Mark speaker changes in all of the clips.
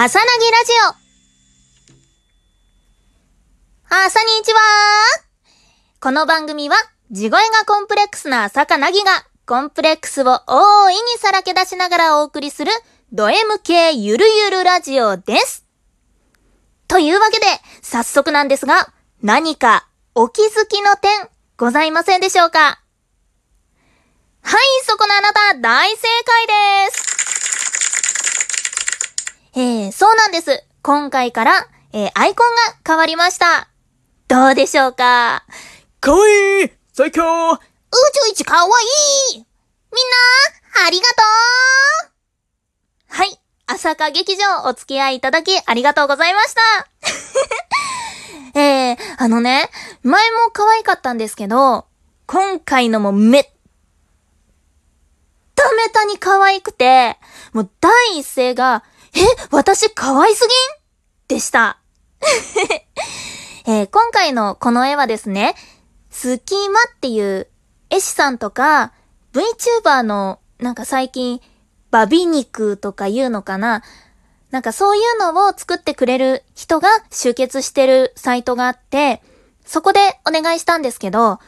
Speaker 1: 朝なぎラジオ。朝にちはこの番組は、地声がコンプレックスな朝かなぎが、コンプレックスを大いにさらけ出しながらお送りする、ド M 系ゆるゆるラジオです。というわけで、早速なんですが、何かお気づきの点、ございませんでしょうか？はい、そこのあなた、大正解ですえー、そうなんです。今回から、えー、アイコンが変わりました。どうでしょうか？
Speaker 2: かわいい最強宇宙
Speaker 1: 一かわいいみんな、ありがとうはい。朝霞劇場お付き合いいただきありがとうございました。えー、あのね、前も可愛かったんですけど、今回のもめっためたに可愛くて、もう第一声が、え、私可愛すぎん？でした。えー、今回のこの絵はですね、スキマっていう絵師さんとか VTuber のなんか最近バビ肉とか言うのかな？なんかそういうのを作ってくれる人が集結してるサイトがあって、そこでお願いしたんですけど、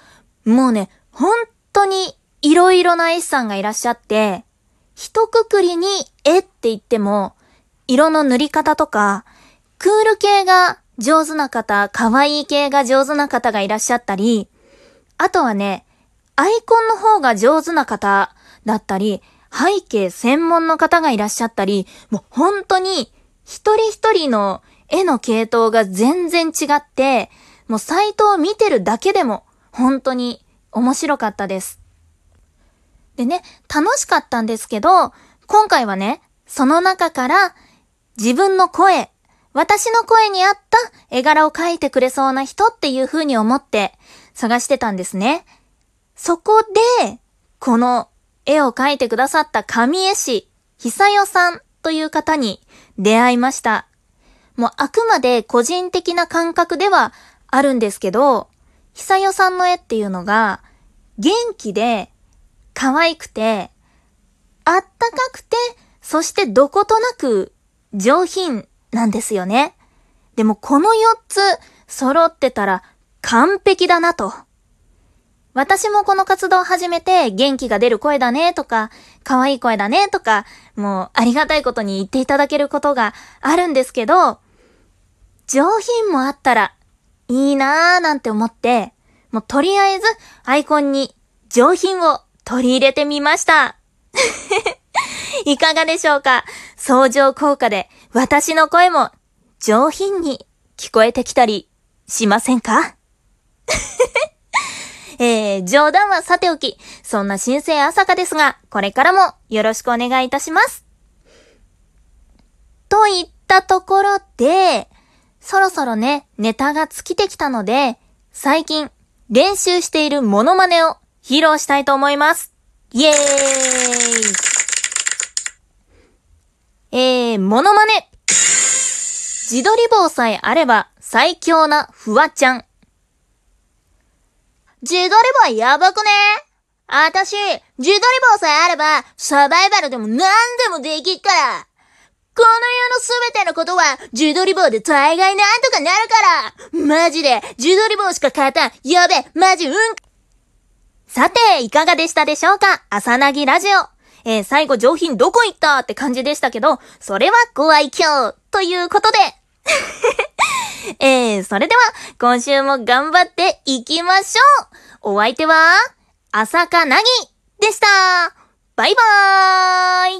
Speaker 1: もうね、本当に色々な絵師さんがいらっしゃって、一括りに絵って言っても、色の塗り方とか、クール系が上手な方、可愛い系が上手な方がいらっしゃったり、あとはね、アイコンの方が上手な方だったり、背景専門の方がいらっしゃったり、もう本当に一人一人の絵の系統が全然違って、もうサイトを見てるだけでも本当に面白かったです。でね、楽しかったんですけど、今回はね、その中から自分の声、私の声に合った絵柄を描いてくれそうな人っていう風に思って探してたんですね。そこで、この絵を描いてくださった神絵師、久代さんという方に出会いました。もうあくまで個人的な感覚ではあるんですけど、久代さんの絵っていうのが元気で可愛くてあったかくてそしてどことなく上品なんですよね。でもこの4つ揃ってたら完璧だなと。私もこの活動を始めて元気が出る声だねとか、可愛い声だねとか、もうありがたいことに言っていただけることがあるんですけど、上品もあったらいいなーなんて思って、もうとりあえずアイコンに上品を取り入れてみました。いかがでしょうか？相乗効果で私の声も上品に聞こえてきたりしませんか？えー、冗談はさておき、そんな新生朝香ですが、これからもよろしくお願いいたします。といったところで、そろそろね、ネタが尽きてきたので、最近練習しているモノマネを披露したいと思います。イエーイえー、モノマネ。自撮り棒さえあれば最強なフワちゃん。自撮り棒やばくね？あたし、自撮り棒さえあればサバイバルでも何でもできっから。この世のすべてのことは自撮り棒で大概なんとかなるからマジで自撮り棒しか勝たんやべマジうんさて、いかがでしたでしょうか？朝なぎラジオ。えー、最後上品どこ行ったって感じでしたけど、それはご愛嬌ということで。えー、それでは、今週も頑張っていきましょう。お相手は、朝かなぎでした。バイバーイ。